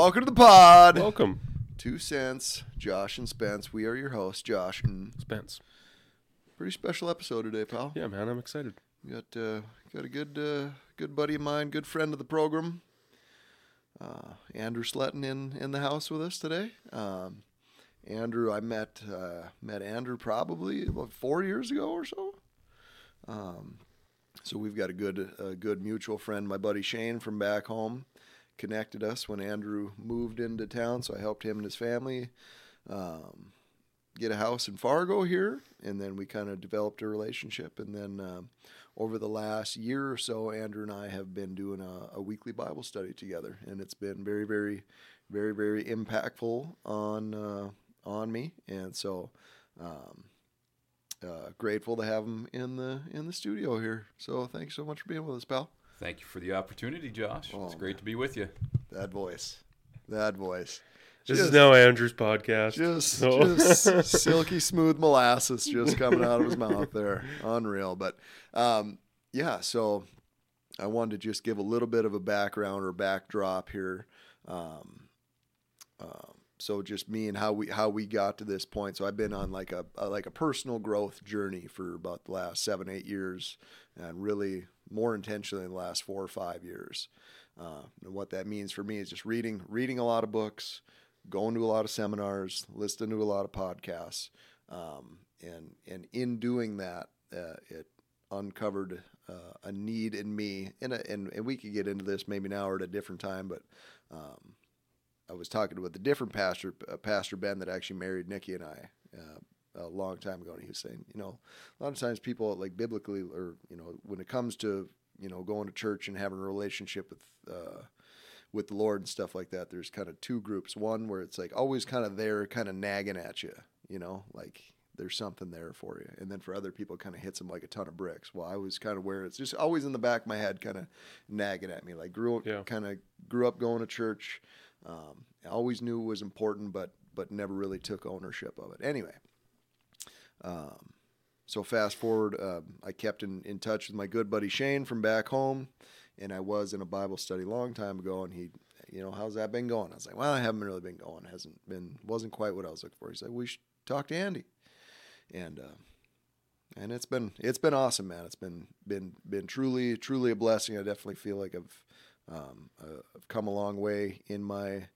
Welcome to the pod. Welcome, Two cents, Josh and Spence. We are your hosts, Josh. And Spence. pretty special episode today, pal. Yeah, man, I'm excited. We got uh, got a good uh, good buddy of mine, good friend of the program, uh, Andrew Sletten in in the house with us today. Um, Andrew, I met uh, met Andrew probably about four years ago or so. Um, so we've got a good a good mutual friend, my buddy Shane from back home, connected us when Andrew moved into town. So I helped him and his family um, get a house in Fargo here, and then we kind of developed a relationship. And then um, over the last year or so, Andrew and I have been doing a, a weekly Bible study together, and it's been very, very, very, very impactful on uh, on me. And so. Um, uh, grateful to have him in the in the studio here. So thanks so much for being with us, pal. Thank you for the opportunity, Josh. Oh, it's great to be with you. That voice, that voice. This Just- is now Andrew's podcast. just, so- just silky smooth molasses just coming out of his mouth there unreal but um, yeah so i wanted to just give a little bit of a background or backdrop here um, um, so just me and how we how we got to this point so i've been on like a, a like a personal growth journey for about the last seven eight years and really more intentionally in the last four or five years uh, and what that means for me is just reading reading a lot of books going to a lot of seminars, listening to a lot of podcasts, um, and and in doing that, uh, it uncovered uh, a need in me. And, and and we could get into this maybe now or at a different time, but um, I was talking with a different pastor, uh, Pastor Ben, that actually married Nikki and I. A long time ago, and he was saying, you know, a lot of times people like biblically, or you know, when it comes to you know going to church and having a relationship with uh, with the Lord and stuff like that, there's kind of two groups. One where it's like always kind of there, kind of nagging at you, you know, like there's something there for you. And then for other people, it kind of hits them like a ton of bricks. Well, I was kind of where it's just always in the back of my head, kind of nagging at me. Like grew up, Yeah. kind of grew up going to church. Um, I always knew it was important, but but never really took ownership of it. Anyway, um, so fast forward, um, I kept in, in touch with my good buddy Shane from back home, and I was in a Bible study a long time ago, and he, you know, how's that been going? I was like, well, I haven't really been going. It hasn't been, wasn't quite what I was looking for. He said, we should talk to Andy, and uh, and it's been it's been awesome, man. It's been been been truly truly a blessing. I definitely feel like I've um, uh, I've come a long way in my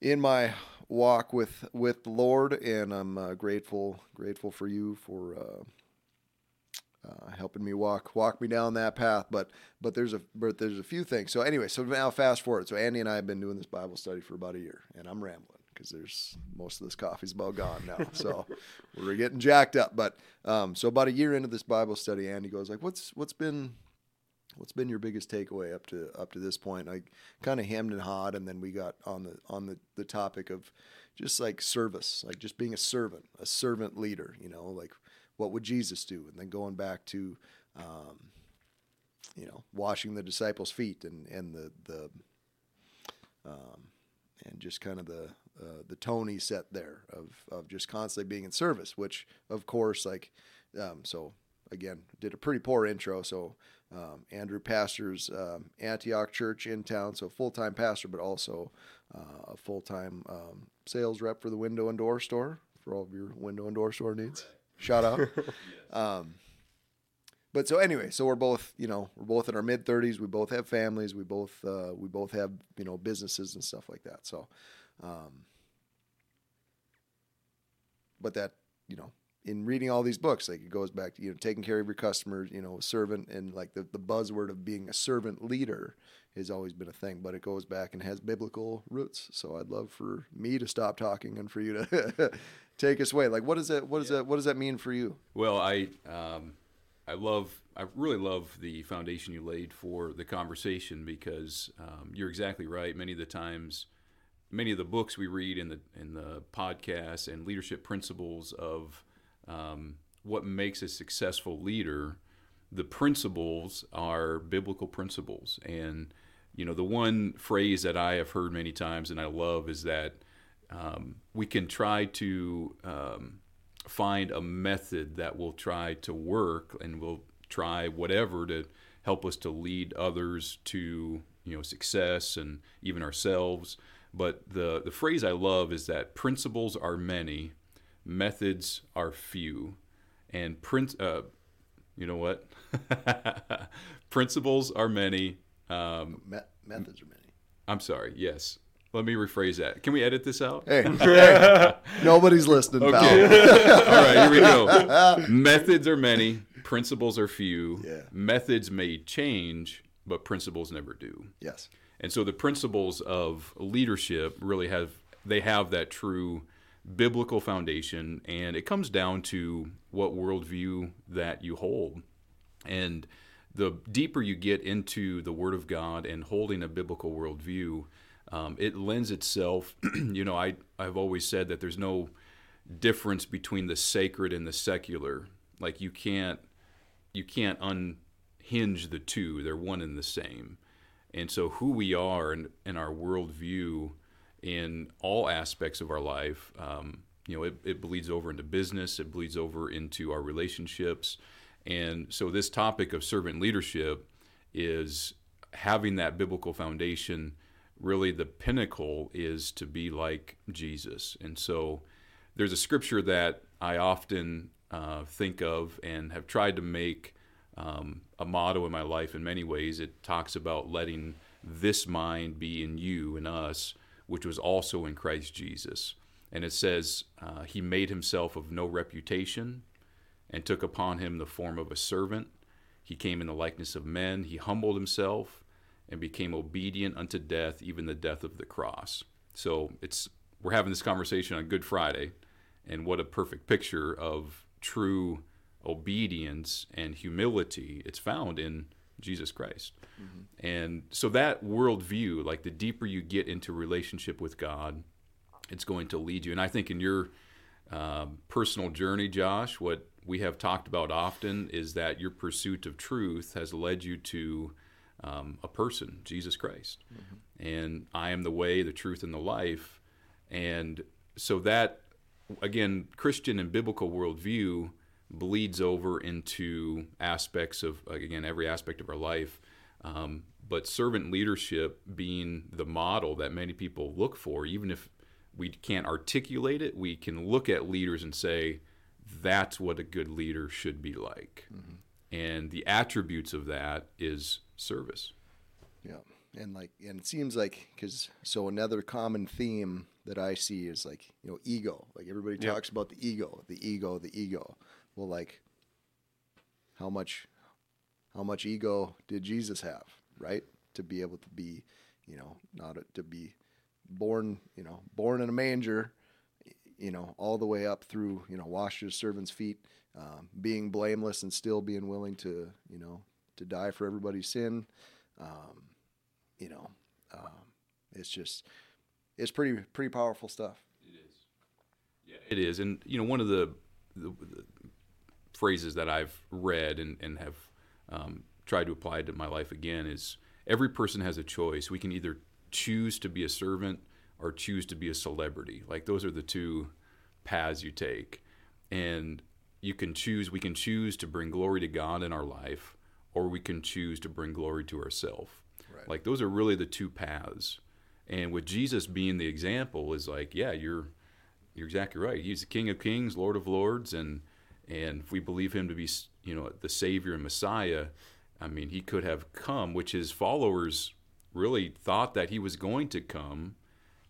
in my walk with with the Lord, and I'm uh, grateful grateful for you for uh, uh, helping me walk walk me down that path. But but there's a but there's a few things. So anyway, so now fast forward. So Andy and I have been doing this Bible study for about a year, and I'm rambling because there's most of this coffee's about gone now. So we're getting jacked up. But um, so about a year into this Bible study, Andy goes like, "What's what's been what's been your biggest takeaway up to up to this point?" I kind of hemmed and hawed, and then we got on the on the the topic of just like service, like just being a servant, a servant leader. You know, like what would Jesus do? And then going back to um, you know washing the disciples' feet and and the the um, and just kind of the uh, the tone he set there of of just constantly being in service, which of course like um, so again did a pretty poor intro. So um, Andrew pastors um, Antioch Church in town, so full time pastor, but also uh, a full time um, sales rep for the window and door store for all of your window and door store needs. Shout out. um, but so anyway, so we're both, you know, we're both in our mid thirties. We both have families. We both, uh, we both have, you know, businesses and stuff like that. So, um, but that, you know, in reading all these books, like it goes back to you know taking care of your customers, you know, servant, and like the the buzzword of being a servant leader has always been a thing, but it goes back and has biblical roots. So I'd love for me to stop talking and for you to take us away. Like, what does that, what does that, what does that mean for you? Well, I um, I love I really love the foundation you laid for the conversation because um, you're exactly right. Many of the times, many of the books we read in the in the podcasts and leadership principles of um, what makes a successful leader, the principles are biblical principles. And you know, the one phrase that I have heard many times and I love is that um, we can try to um, find a method that will try to work and will try whatever to help us to lead others to you know success and even ourselves. But the the phrase I love is that principles are many, methods are few, and print. uh, you know what? principles are many. Um, Me- methods are many. I'm sorry. Yes. Let me rephrase that. Can we edit this out? Hey, hey, nobody's listening, Okay. pal. All right, here we go. Methods are many, principles are few. Yeah. Methods may change, but principles never do. yes. And so the principles of leadership really have they have that true biblical foundation, and it comes down to what worldview that you hold. And the deeper you get into the Word of God and holding a biblical worldview, um, it lends itself. you know, I I've always said that there's no difference between the sacred and the secular. Like you can't you can't unhinge the two; they're one and the same. And so, who we are and, and our worldview in all aspects of our life, um, you know, it, it bleeds over into business, it bleeds over into our relationships. And so, this topic of servant leadership is having that biblical foundation. Really, the pinnacle is to be like Jesus. And so, there's a scripture that I often uh, think of and have tried to make um, a motto in my life in many ways. It talks about letting this mind be in you and us, which was also in Christ Jesus. And it says, uh, He made Himself of no reputation and took upon Him the form of a servant. He came in the likeness of men. He humbled Himself and became obedient unto death, even the death of the cross. So it's we're having this conversation on Good Friday, and what a perfect picture of true obedience and humility. It's found in Jesus Christ. And so that worldview, like the deeper you get into relationship with God, it's going to lead you. And I think in your um, personal journey, Josh, what we have talked about often is that your pursuit of truth has led you to um, a person, Jesus Christ. And I am the way, the truth, and the life. And so that, again, Christian and biblical worldview bleeds over into aspects of, again, every aspect of our life. Um, but servant leadership being the model that many people look for, even if we can't articulate it, we can look at leaders and say, that's what a good leader should be like. And the attributes of that is service. Yeah, and like, and it seems like because so another common theme that I see is like you know ego. Like everybody Yep. talks about the ego, the ego, the ego. Well, like how much, how much ego did Jesus have, right? To be able to be, you know, not a, to be born, you know, born in a manger, you know, all the way up through, you know, wash his servants' feet, um, being blameless and still being willing to, you know, to die for everybody's sin. Um, you know, um, it's just, it's pretty, pretty powerful stuff. It is. Yeah, it is, and you know, one of the, the, the phrases that I've read and, and have um, tried to apply to my life again is every person has a choice. We can either choose to be a servant or choose to be a celebrity. Like those are the two paths you take, and you can choose. We can choose to bring glory to God in our life, or we can choose to bring glory to ourselves. Right. Like those are really the two paths. And with Jesus being the example is like, yeah, you're you're exactly right. He's the King of Kings, Lord of Lords, and and if we believe him to be, you know, the Savior and Messiah, I mean, he could have come, which his followers really thought that he was going to come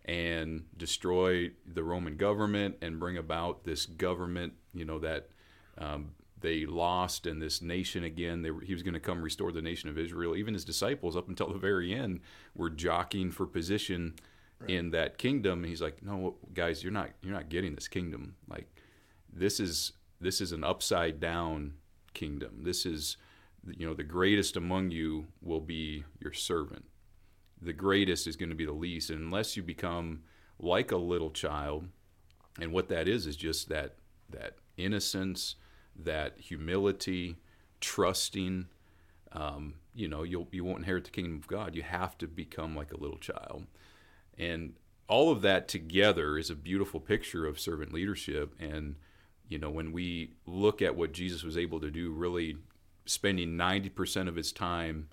and destroy the Roman government and bring about this government, you know, that um, they lost and this nation again. They he was going to come restore the nation of Israel. Even his disciples, up until the very end, were jockeying for position in that kingdom. And he's like, "No, guys, you're not you're not getting this kingdom. Like, this is this is an upside down kingdom. This is, you know, the greatest among you will be your servant. The greatest is going to be the least. And unless you become like a little child, and what that is is just that that innocence, that humility, trusting. Um, you know, you'll you won't inherit the kingdom of God. You have to become like a little child, and all of that together is a beautiful picture of servant leadership. And you know, when we look at what Jesus was able to do, really spending ninety percent of his time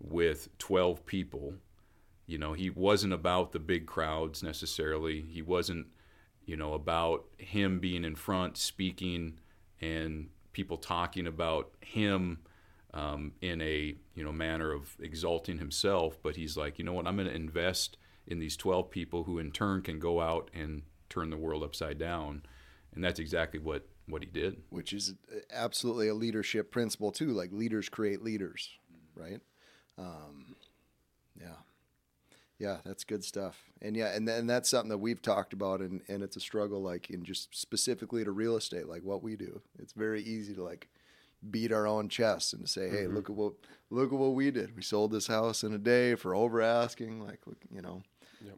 with twelve people You know, he wasn't about the big crowds necessarily. He wasn't, you know, about him being in front speaking and people talking about him um, in a you know manner of exalting himself. But he's like, you know what? I'm going to invest in these 12 people who in turn can go out and turn the world upside down. And that's exactly what what he did. which is absolutely a leadership principle too. Like leaders create leaders, right? Um, yeah, yeah, that's good stuff. And yeah, and and that's something that we've talked about, and and it's a struggle, like in just specifically to real estate, like what we do. It's very easy to like beat our own chest and to say, hey, look at what look at what we did. We sold this house in a day for over asking. Like, look, you know,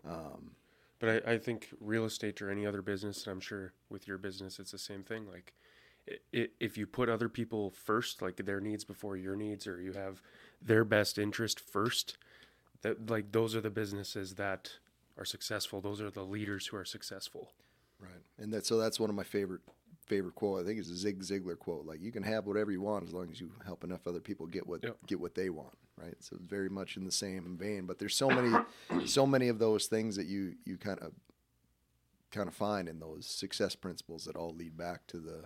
um, But I, I think real estate or any other business, and I'm sure with your business, it's the same thing. Like, i i if you put other people first, like their needs before your needs, or you have their best interest first, that like those are the businesses that are successful. Those are the leaders who are successful. Right. And that so that's one of my favorite favorite quote. I think it's a Zig Ziglar quote. Like you can have whatever you want as long as you help enough other people get what Yep. get what they want. Right. So it's very much in the same vein. But there's so many so many of those things that you you kind of kind of find in those success principles that all lead back to the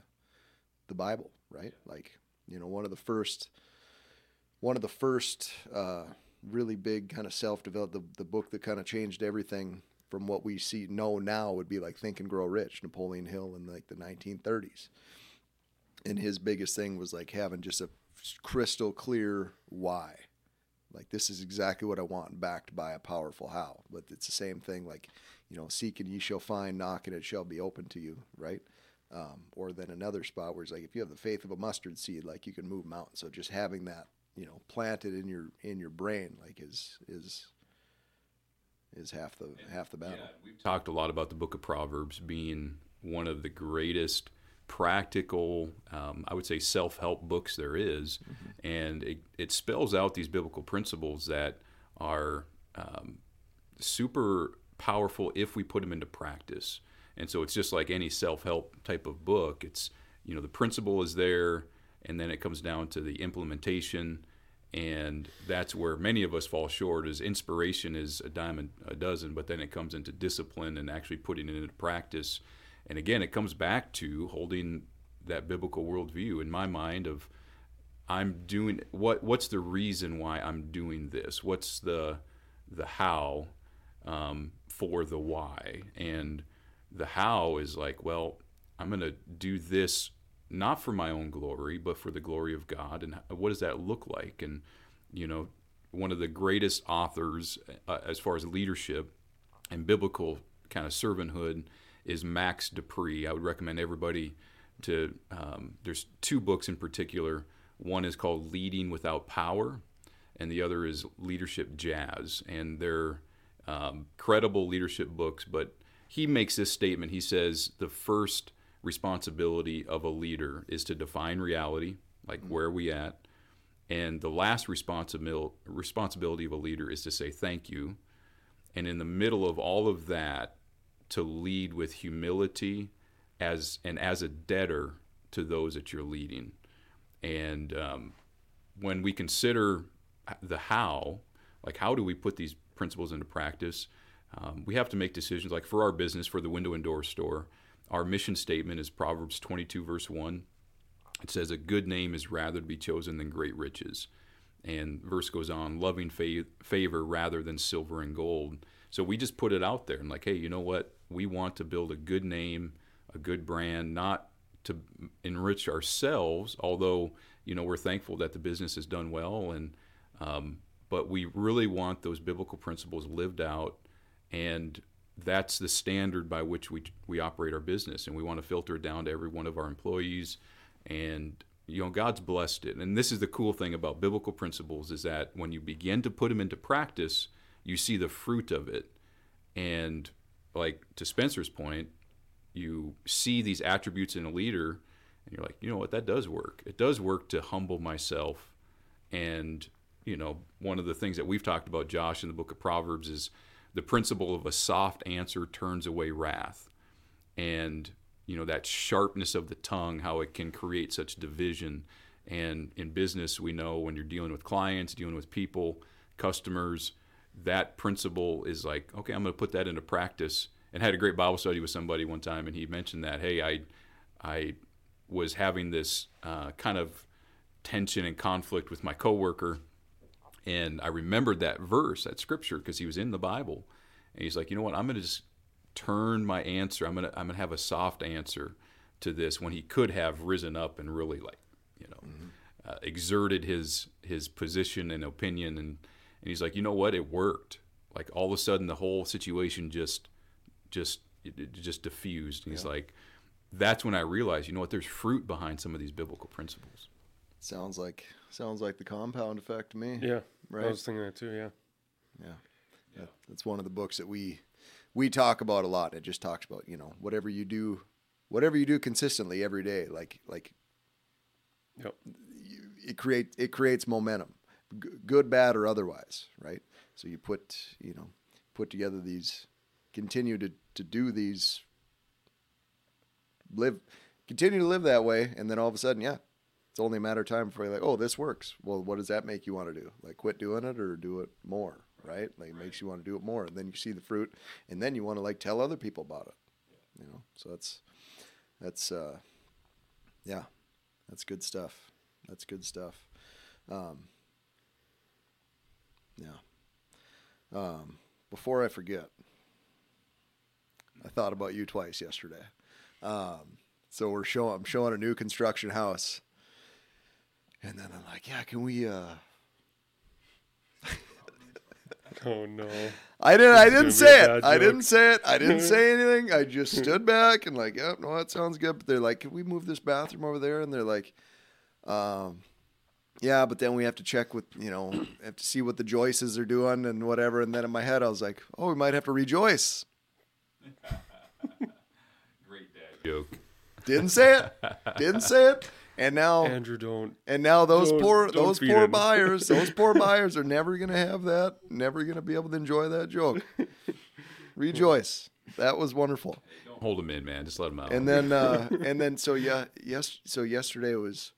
the Bible, right? Like, you know, one of the first one of the first uh, really big kind of self developed the, the book that kind of changed everything from what we see know now would be like Think and Grow Rich, Napoleon Hill in like the 1930s. And his biggest thing was like having just a crystal clear why. Like this is exactly what I want, backed by a powerful how. But it's the same thing, like you know, seek and ye shall find, knock and it shall be open to you, right? Um, or then another spot where it's like if you have the faith of a mustard seed, like you can move mountains. So just having that, you know, planted in your in your brain, like is is is half the half the battle. We've talked a lot about the book of Proverbs being one of the greatest practical, um, I would say, self help books there is. And it, it spells out these biblical principles that are um, super powerful if we put them into practice. And so it's just like any self help type of book. It's, you know, the principle is there, and then it comes down to the implementation. And that's where many of us fall short. Is inspiration is a dime a dozen, but then it comes into discipline and actually putting it into practice. And again, it comes back to holding that biblical worldview in my mind of I'm doing what what's the reason why I'm doing this? What's the the how um, for the why? And the how is like, well, I'm going to do this not for my own glory, but for the glory of God. And what does that look like? And you know, one of the greatest authors uh, as far as leadership and biblical kind of servanthood is Max De Pree. I would recommend everybody to. Um, there's two books in particular. One is called Leading Without Power, and the other is Leadership Jazz. And they're um, credible leadership books. But he makes this statement. He says the first responsibility of a leader is to define reality, like where are we at, and the last responsibil- responsibility of a leader is to say thank you. And in the middle of all of that, to lead with humility as and as a debtor to those that you're leading. And um, when we consider the how, like how do we put these principles into practice, um, we have to make decisions. Like for our business, for the window and door store, our mission statement is Proverbs 22, verse 1. It says, A good name is rather to be chosen than great riches. And verse goes on, loving fa- favor rather than silver and gold. So we just put it out there and, like, hey, you know what? We want to build a good name, a good brand, not to enrich ourselves, although, you know, we're thankful that the business has done well. And, um, but we really want those biblical principles lived out. And that's the standard by which we, we operate our business. And we want to filter it down to every one of our employees and you know god's blessed it. And this is the cool thing about biblical principles is that when you begin to put them into practice you see the fruit of it. And like to spencer's point you see these attributes in a leader and you're like you know what? That does work. It does work to humble myself. And you know one of the things that we've talked about josh in the book of proverbs is the principle of a soft answer turns away wrath and you know that sharpness of the tongue how it can create such division and in business we know when you're dealing with clients dealing with people customers that principle is like, okay, I'm going to put that into practice. And had a great Bible study with somebody one time, and he mentioned that, hey, I, I was having this uh, kind of tension and conflict with my coworker, and I remembered that verse, that scripture, because he was in the Bible, and he's like, you know what, I'm going to just turn my answer. I'm going to I'm going to have a soft answer to this when he could have risen up and really like, you know, mm-hmm. uh, exerted his his position and opinion, and and he's like, you know what, it worked. Like all of a sudden, the whole situation just just it just diffused. And he's yeah. like, that's when I realized, you know what, there's fruit behind some of these biblical principles. Sounds like sounds like the compound effect to me. Yeah, right. I was thinking that too. Yeah, yeah, yeah. That's one of the books that we we talk about a lot. It just talks about you know whatever you do, whatever you do consistently every day, like like. Yep. It create it creates momentum, G- good, bad, or otherwise, right? So you put you know put together these, continue to to do these live, continue to live that way, and then all of a sudden, yeah, it's only a matter of time before you're like, oh, this works. Well, what does that make you want to do? Like, quit doing it or do it more, right? Like, it makes you want to do it more, and then you see the fruit, and then you want to like tell other people about it. You know, so that's that's uh, yeah, that's good stuff. That's good stuff. Um, yeah. Um, before I forget, I thought about you twice yesterday. Um, so we're showing I'm showing a new construction house, and then I'm like, yeah, can we? uh Oh no! I didn't. I didn't say it. I didn't say it. I didn't say anything. I just stood back and like, yep, no, that sounds good. But they're like, can we move this bathroom over there? And they're like, um, yeah, but then we have to check with you know, have to see what the Joyces are doing and whatever. And then in my head, I was like, oh, we might have to rejoice Great dad joke. Didn't say it. Didn't say it. And now Andrew don't. And now those don't, poor don't those poor him. buyers, those poor buyers are never going to have that, never going to be able to enjoy that joke. Rejoice. That was wonderful. Don't hold them in, man. Just let them out. And then uh and then so yeah, yes so yesterday was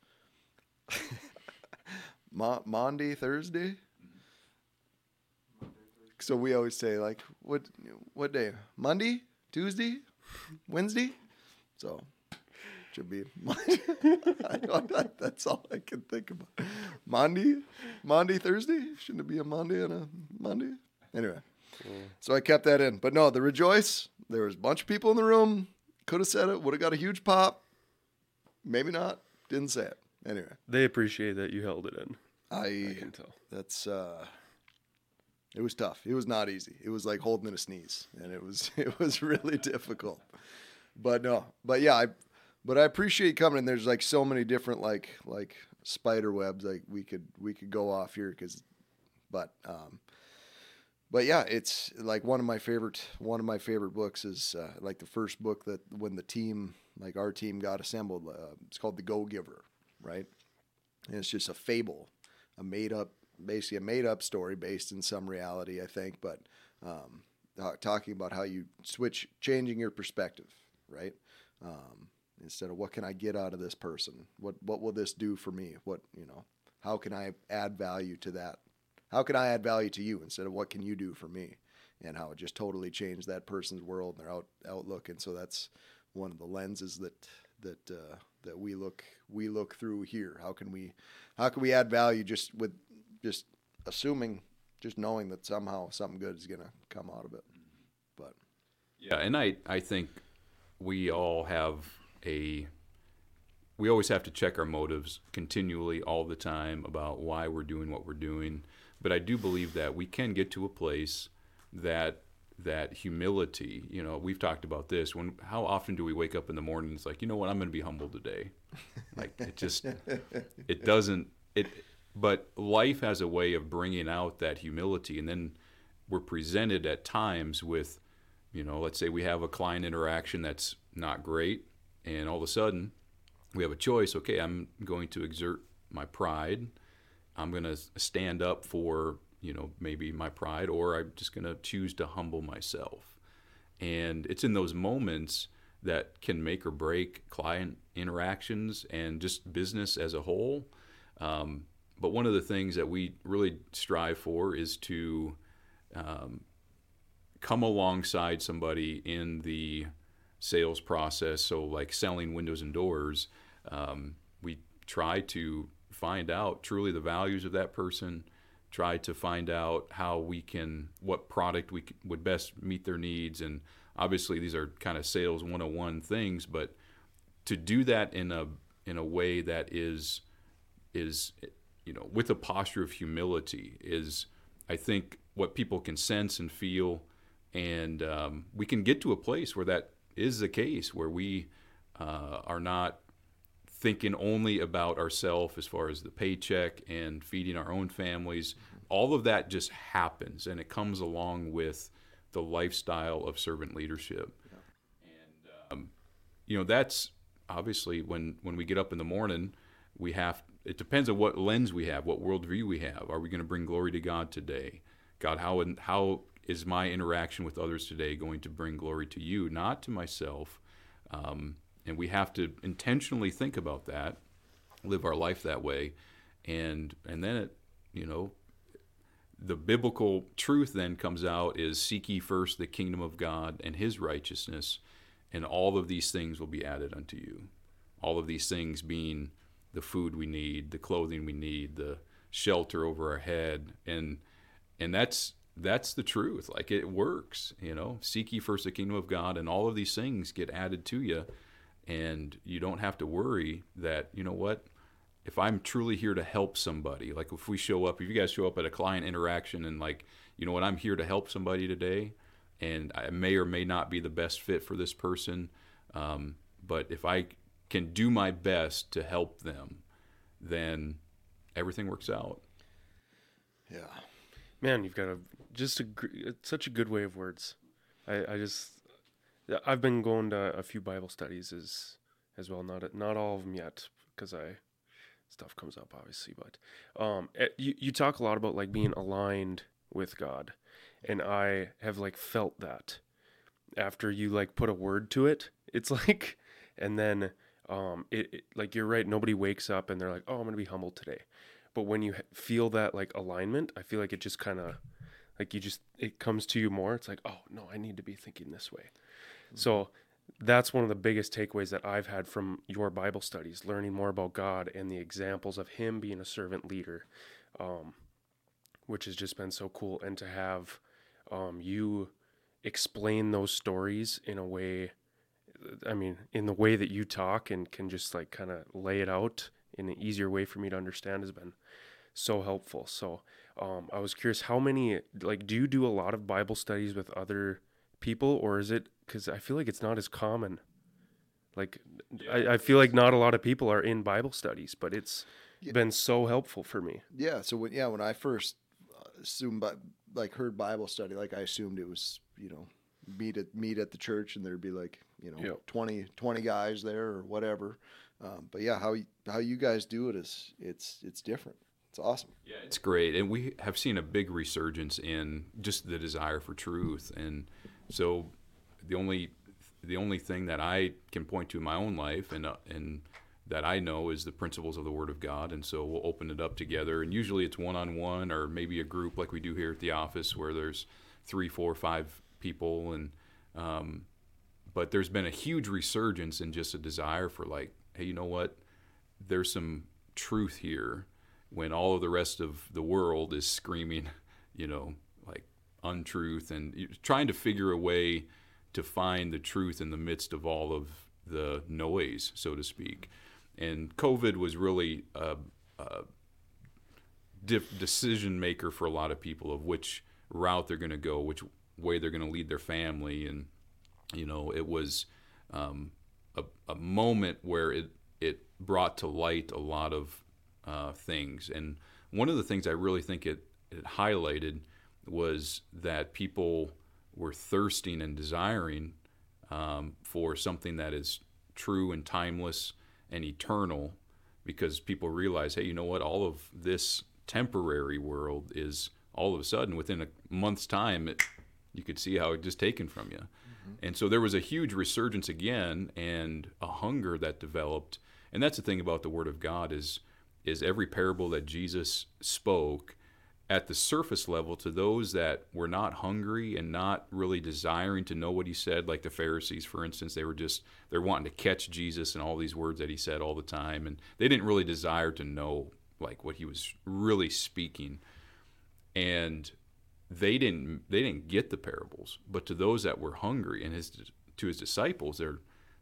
Monday, Thursday. So we always say like what what day? Monday, Tuesday, Wednesday? So should be Monday. that's all I can think about. Monday, Monday, Thursday. Shouldn't it be a Monday and a Monday? Anyway, so I kept that in. But no, the rejoice. There was a bunch of people in the room. Could have said it. Would have got a huge pop. Maybe not. Didn't say it. Anyway, they appreciate that you held it in. I, I can tell. That's uh, it was tough. It was not easy. It was like holding in a sneeze, and it was it was really difficult but no, but yeah, I, but I appreciate coming. And there's like so many different like like spider webs like we could we could go off here because, but um, but yeah, it's like one of my favorite one of my favorite books is uh, like the first book that when the team like our team got assembled. Uh, it's called The Go Giver, right? And it's just a fable, a made up, basically a made up story based in some reality, I think, but um, talking about how you switch, changing your perspective, right? Um, instead of what can I get out of this person? What what will this do for me? What you know? How can I add value to that? How can I add value to you instead of what can you do for me? And how it just totally changed that person's world and their out, outlook. And so that's one of the lenses that that uh, that we look we look through here. How can we how can we add value just with just assuming just knowing that somehow something good is going to come out of it. But yeah, and I I think we all have a we always have to check our motives continually all the time about why we're doing what we're doing. But i do believe that we can get to a place that that humility you know we've talked about this when how often do we wake up in the morning it's like you know what? I'm going to be humble today. Like it just it doesn't it but life has a way of bringing out that humility and then we're presented at times with you know, let's say we have a client interaction that's not great, and all of a sudden we have a choice. Okay, I'm going to exert my pride. I'm going to stand up for, you know, maybe my pride, or I'm just going to choose to humble myself. And it's in those moments that can make or break client interactions and just business as a whole. Um, but one of the things that we really strive for is to um, come alongside somebody in the sales process. So, like selling windows and doors, um, we try to find out truly the values of that person. Try to find out how we can, what product we would best meet their needs, and obviously these are kind of sales 101 things, but to do that in a in a way that is is you know with a posture of humility is I think what people can sense and feel, and um, we can get to a place where that is the case, where we uh, are not thinking only about ourselves as far as the paycheck and feeding our own families. All of that just happens, and it comes along with the lifestyle of servant leadership. Yeah. And um, you know that's obviously when when we get up in the morning, we have. It depends on what lens we have, what worldview we have. Are we going to bring glory to God today? God, how how is my interaction with others today going to bring glory to you, not to myself? Um, and we have to intentionally think about that, live our life that way, and and then it, you know, the biblical truth then comes out is seek ye first the kingdom of God and His righteousness, and all of these things will be added unto you. All of these things being the food we need, the clothing we need, the shelter over our head, and and that's that's the truth. Like it works, you know. Seek ye first the kingdom of God, and all of these things get added to you, and you don't have to worry that you know what. If I'm truly here to help somebody, like if we show up, if you guys show up at a client interaction and like, you know what, I'm here to help somebody today, and I may or may not be the best fit for this person, um, but if I can do my best to help them, then everything works out. Yeah. Man, you've got a just a such a good way of words. I, I just I've been going to a few Bible studies as as well. Not not all of them yet because I stuff comes up obviously, but um, it, you you talk a lot about like being aligned with God, and I have like felt that after you like put a word to it. It's like, and then um, it, it like you're right. Nobody wakes up and they're like, oh, I'm gonna be humble today but when you feel that like alignment i feel like it just kind of like you just it comes to you more it's like oh no i need to be thinking this way mm-hmm. so that's one of the biggest takeaways that i've had from your bible studies learning more about god and the examples of him being a servant leader um, which has just been so cool and to have um, you explain those stories in a way i mean in the way that you talk and can just like kind of lay it out in an easier way for me to understand has been so helpful. So um, I was curious, how many like do you do a lot of Bible studies with other people, or is it because I feel like it's not as common? Like yeah. I, I feel like not a lot of people are in Bible studies, but it's yeah. been so helpful for me. Yeah. So when yeah, when I first uh, assumed like heard Bible study, like I assumed it was you know meet at meet at the church and there'd be like you know yep. 20, 20 guys there or whatever. Um, but yeah, how how you guys do it is it's it's different. It's awesome. Yeah, it's great, and we have seen a big resurgence in just the desire for truth, and so the only the only thing that I can point to in my own life and uh, and that I know is the principles of the Word of God, and so we'll open it up together, and usually it's one on one or maybe a group like we do here at the office where there's three, four, five people, and um, but there's been a huge resurgence in just a desire for like hey, you know what? There's some truth here when all of the rest of the world is screaming, you know, like untruth and trying to figure a way to find the truth in the midst of all of the noise, so to speak. And COVID was really a, a decision maker for a lot of people of which route they're going to go, which way they're going to lead their family, and you know, it was um, a, a moment where it it brought to light a lot of uh, things. And one of the things I really think it, it highlighted was that people were thirsting and desiring um, for something that is true and timeless and eternal because people realize, hey, you know what? All of this temporary world is all of a sudden within a month's time, it, you could see how it just taken from you. And so there was a huge resurgence again and a hunger that developed. And that's the thing about the Word of God is is every parable that Jesus spoke at the surface level to those that were not hungry and not really desiring to know what he said like the pharisees for instance they were just they're wanting to catch jesus and all these words that he said all the time and they didn't really desire to know like what he was really speaking. And they didn't they didn't get the parables but to those that were hungry and his to his disciples they're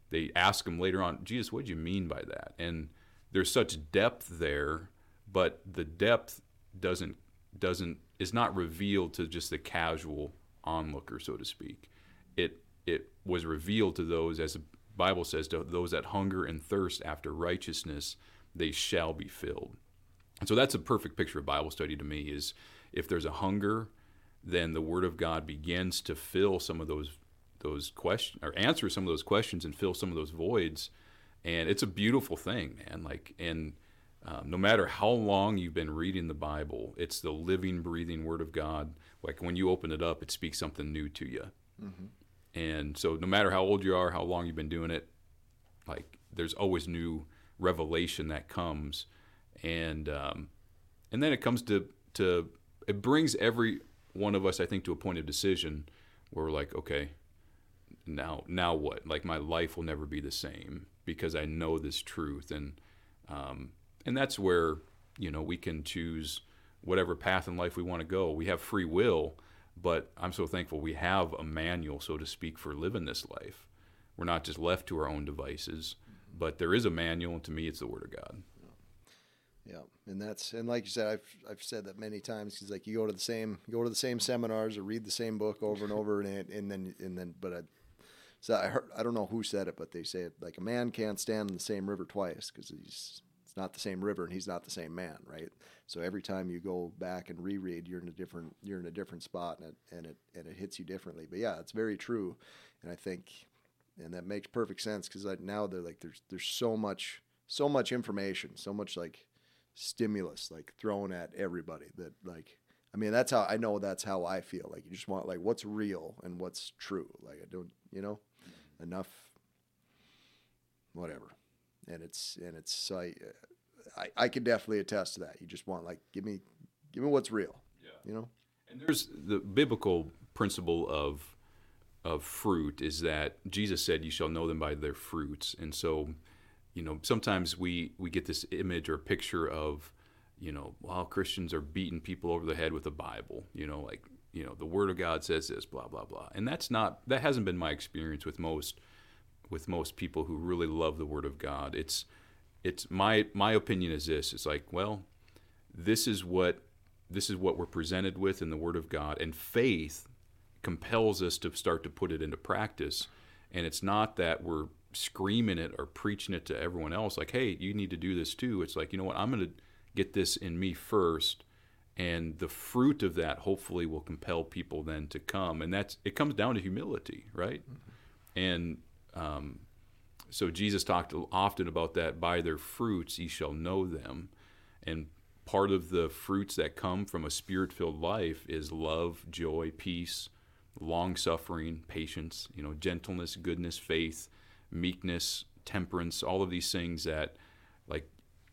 they ask him later on jesus what do you mean by that? And there's such depth there but the depth doesn't doesn't is not revealed to just the casual onlooker, so to speak. It it was revealed to those, as the Bible says, to those that hunger and thirst after righteousness, they shall be filled. And so that's a perfect picture of Bible study to me. Is if there's a hunger, then the Word of God begins to fill some of those those questions or answer some of those questions and fill some of those voids. And it's a beautiful thing, man. Like and um, no matter how long you've been reading the Bible, it's the living, breathing Word of God. Like when you open it up, it speaks something new to you. Mm-hmm. And so, no matter how old you are, how long you've been doing it, like there's always new revelation that comes, and um, and then it comes to to it brings every one of us, I think, to a point of decision where we're like, okay, now now what? Like my life will never be the same because I know this truth and. Um, and that's where you know we can choose whatever path in life we want to go. We have free will, but I'm so thankful we have a manual, so to speak, for living this life. We're not just left to our own devices, but there is a manual, and to me, it's the Word of God. Yeah, and that's and like you said, I've I've said that many times. Because like you go to the same go to the same seminars or read the same book over and over, and and then and then but I, so I heard I don't know who said it, but they say it like a man can't stand in the same river twice because he's it's not the same river and he's not the same man, right? So every time you go back and reread, you're in a different you're in a different spot and it and it and it hits you differently. But yeah, it's very true, and I think and that makes perfect sense because now they're like there's there's so much so much information, so much like stimulus like thrown at everybody that like I mean that's how I know that's how I feel. Like you just want like what's real and what's true. Like I don't you know enough whatever and it's and it's I, I I can definitely attest to that. You just want like give me give me what's real. Yeah. You know. And there's the biblical principle of of fruit is that Jesus said, "You shall know them by their fruits." And so, you know, sometimes we we get this image or picture of, you know, while Christians are beating people over the head with the Bible. You know, like you know, the Word of God says this, blah blah blah. And that's not that hasn't been my experience with most with most people who really love the Word of God. It's it's my my opinion is this. It's like, well, this is what this is what we're presented with in the Word of God, and faith compels us to start to put it into practice. And it's not that we're screaming it or preaching it to everyone else, like, hey, you need to do this too. It's like, you know what, I'm going to get this in me first, and the fruit of that hopefully will compel people then to come. And that's it comes down to humility, right? Mm-hmm. And um, so Jesus talked often about that by their fruits ye shall know them. And part of the fruits that come from a spirit filled life is love, joy, peace, long suffering, patience, you know, gentleness, goodness, faith, meekness, temperance, all of these things that like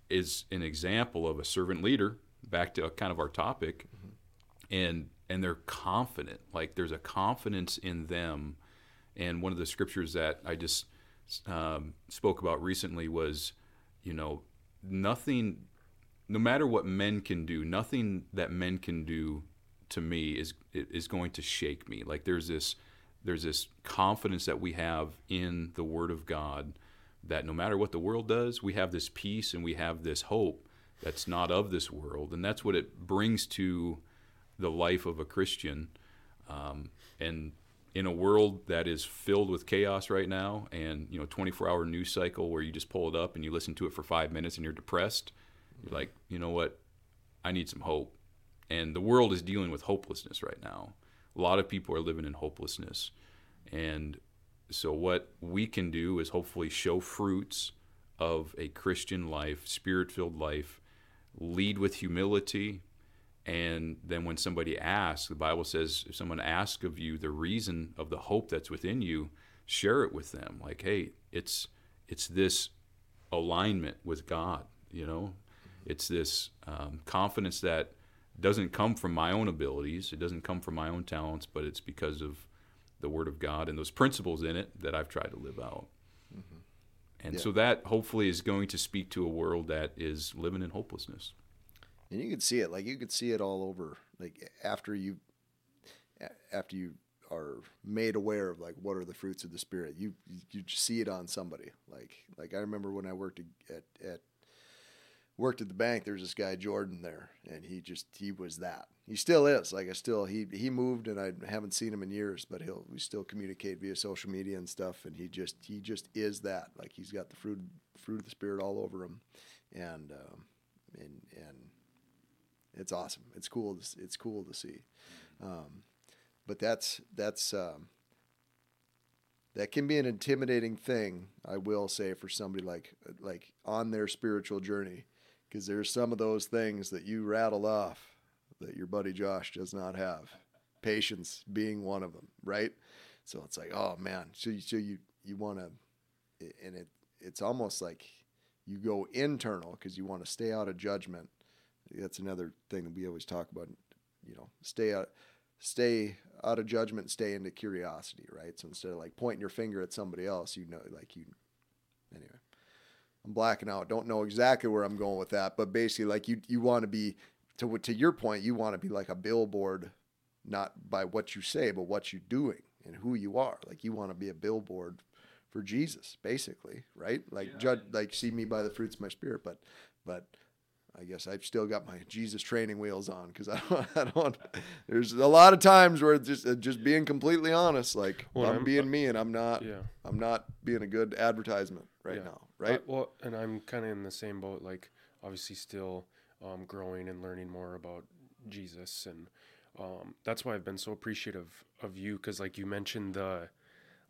is an example of a servant leader, back to kind of our topic. Mm-hmm. And and they're confident. Like there's a confidence in them and one of the scriptures that I just um, spoke about recently was, you know, nothing, no matter what men can do, nothing that men can do to me is is going to shake me. Like there's this there's this confidence that we have in the Word of God that no matter what the world does, we have this peace and we have this hope that's not of this world, and that's what it brings to the life of a Christian. Um, and in a world that is filled with chaos right now and you know 24 hour news cycle where you just pull it up and you listen to it for five minutes and you're depressed you're like you know what? I need some hope. And the world is dealing with hopelessness right now. A lot of people are living in hopelessness. And so what we can do is hopefully show fruits of a christian life spirit filled life lead with humility and then when somebody asks, the Bible says, if someone asks of you the reason of the hope that's within you, share it with them. Like, hey, it's it's this alignment with God. You know, it's this um, confidence that doesn't come from my own abilities. It doesn't come from my own talents, but it's because of the Word of God and those principles in it that I've tried to live out. And Yeah. so that hopefully is going to speak to a world that is living in hopelessness. and you can see it like you can see it all over like after you after you are made aware of like what are the fruits of the spirit you you just see it on somebody like like i remember when i worked at at worked at the bank there's this guy jordan there and he just he was that he still is like i still he he moved and i haven't seen him in years but he'll we still communicate via social media and stuff and he just he just is that like he's got the fruit fruit of the spirit all over him and um and and it's awesome. It's cool. To, it's cool to see. Um, but that's that's um, that can be an intimidating thing. I will say for somebody like like on their spiritual journey, because there's some of those things that you rattle off that your buddy Josh does not have. Patience being one of them, right? So it's like, oh man. So you, so you you want to, and it it's almost like you go internal because you want to stay out of judgment that's another thing that we always talk about you know stay out stay out of judgment stay into curiosity right so instead of like pointing your finger at somebody else you know like you i'm blacking out. Don't know exactly where i'm going with that but basically like you you want to be to to your point you want to be like a billboard not by what you say but what you're doing and who you are. Like you want to be a billboard for jesus basically right? Like judge like see me by the fruits of my spirit but but I guess I've still got my Jesus training wheels on because I don't, I don't. There's a lot of times where just uh, just being completely honest, like Well, I'm, I'm- being me and I'm not. Yeah. I'm not being a good advertisement right Yeah. now, right? Uh, well, and I'm kind of in the same boat. Like, obviously, still um, growing and learning more about Jesus, and um, that's why I've been so appreciative of you. Because, like you mentioned, the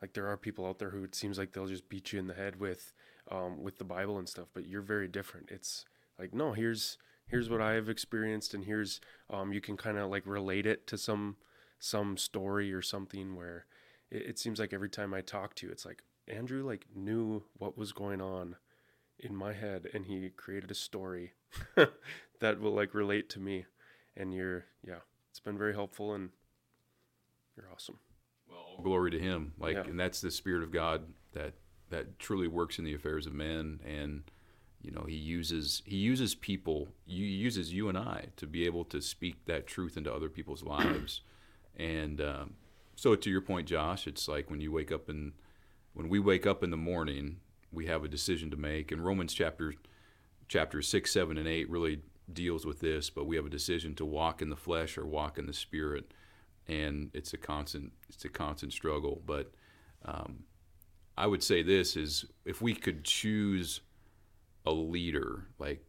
like there are people out there who it seems like they'll just beat you in the head with um, with the Bible and stuff, but you're very different. It's like no, here's here's what I have experienced, and here's um, you can kind of like relate it to some some story or something where it, it seems like every time I talk to you, it's like Andrew like knew what was going on in my head, and he created a story that will like relate to me. And you're yeah, it's been very helpful, and you're awesome. All glory to him like Yeah. and that's the spirit of god that that truly works in the affairs of men and you know he uses he uses people he uses you and i to be able to speak that truth into other people's lives. And um, so to your point josh it's like when you wake up in when we wake up in the morning we have a decision to make. And romans chapter chapter 6 7 and 8 really deals with this but we have a decision to walk in the flesh or walk in the spirit. And it's a constant it's a constant struggle. But um, i would say this is if we could choose a leader like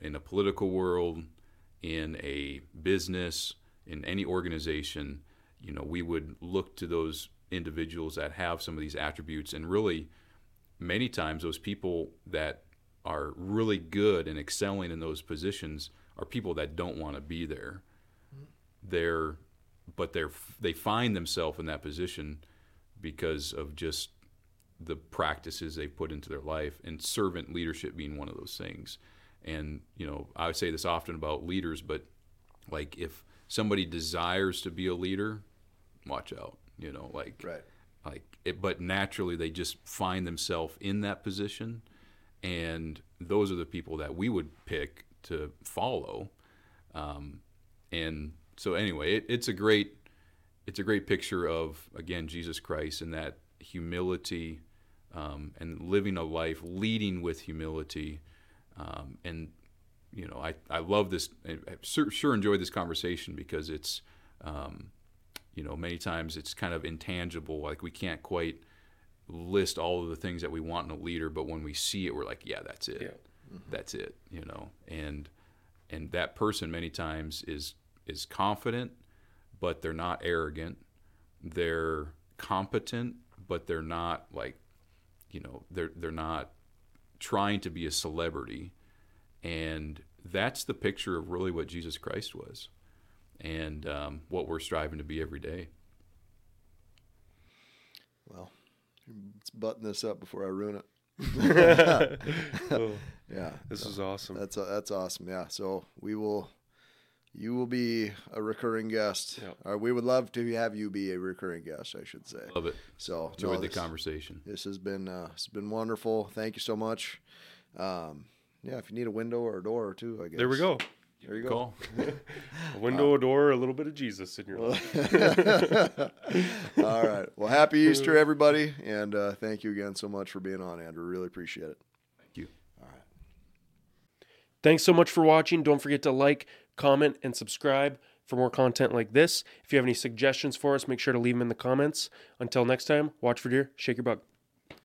in a political world in a business in any organization you know we would look to those individuals that have some of these attributes. And really many times those people that are really good and excelling in those positions are people that don't want to be there. They're but they're they find themselves in that position because of just the practices they've put into their life and servant leadership being one of those things. And you know i say this often about leaders but like if somebody desires to be a leader watch out you know like Right. like it, but naturally they just find themselves in that position. And those are the people that we would pick to follow. Um, and so anyway it, it's a great it's a great picture of again jesus christ and that humility um, and living a life leading with humility um, and you know i, I love this i sure, sure enjoyed this conversation because it's um, you know many times it's kind of intangible like we can't quite list all of the things that we want in a leader but when we see it we're like yeah that's it. Yeah. that's it you know? And and that person many times is is confident but they're not arrogant. They're competent but they're not like you know they're they're not trying to be a celebrity and that's the picture of really what Jesus Christ was and um, what we're striving to be every day Well, let's button this up before I ruin it. Oh, Yeah, this is awesome. that's that's awesome. Yeah, so we will. You will be a recurring guest. Yep. Or we would love to have you be a recurring guest, I should say. Love it. So Enjoyed no, the conversation. this has been uh, it's been wonderful. Thank you so much. Um, yeah, if you need a window or a door or two, I guess. There we go. There you go. Call. A window, a door, a little bit of Jesus in your life. All right. Well, happy Easter, everybody, and uh, thank you again so much for being on, Andrew. Really appreciate it. Thank you. All right. Thanks so much for watching. Don't forget to like, comment, and subscribe for more content like this. If you have any suggestions for us, make sure to leave them in the comments. Until next time, watch for deer, shake your bug.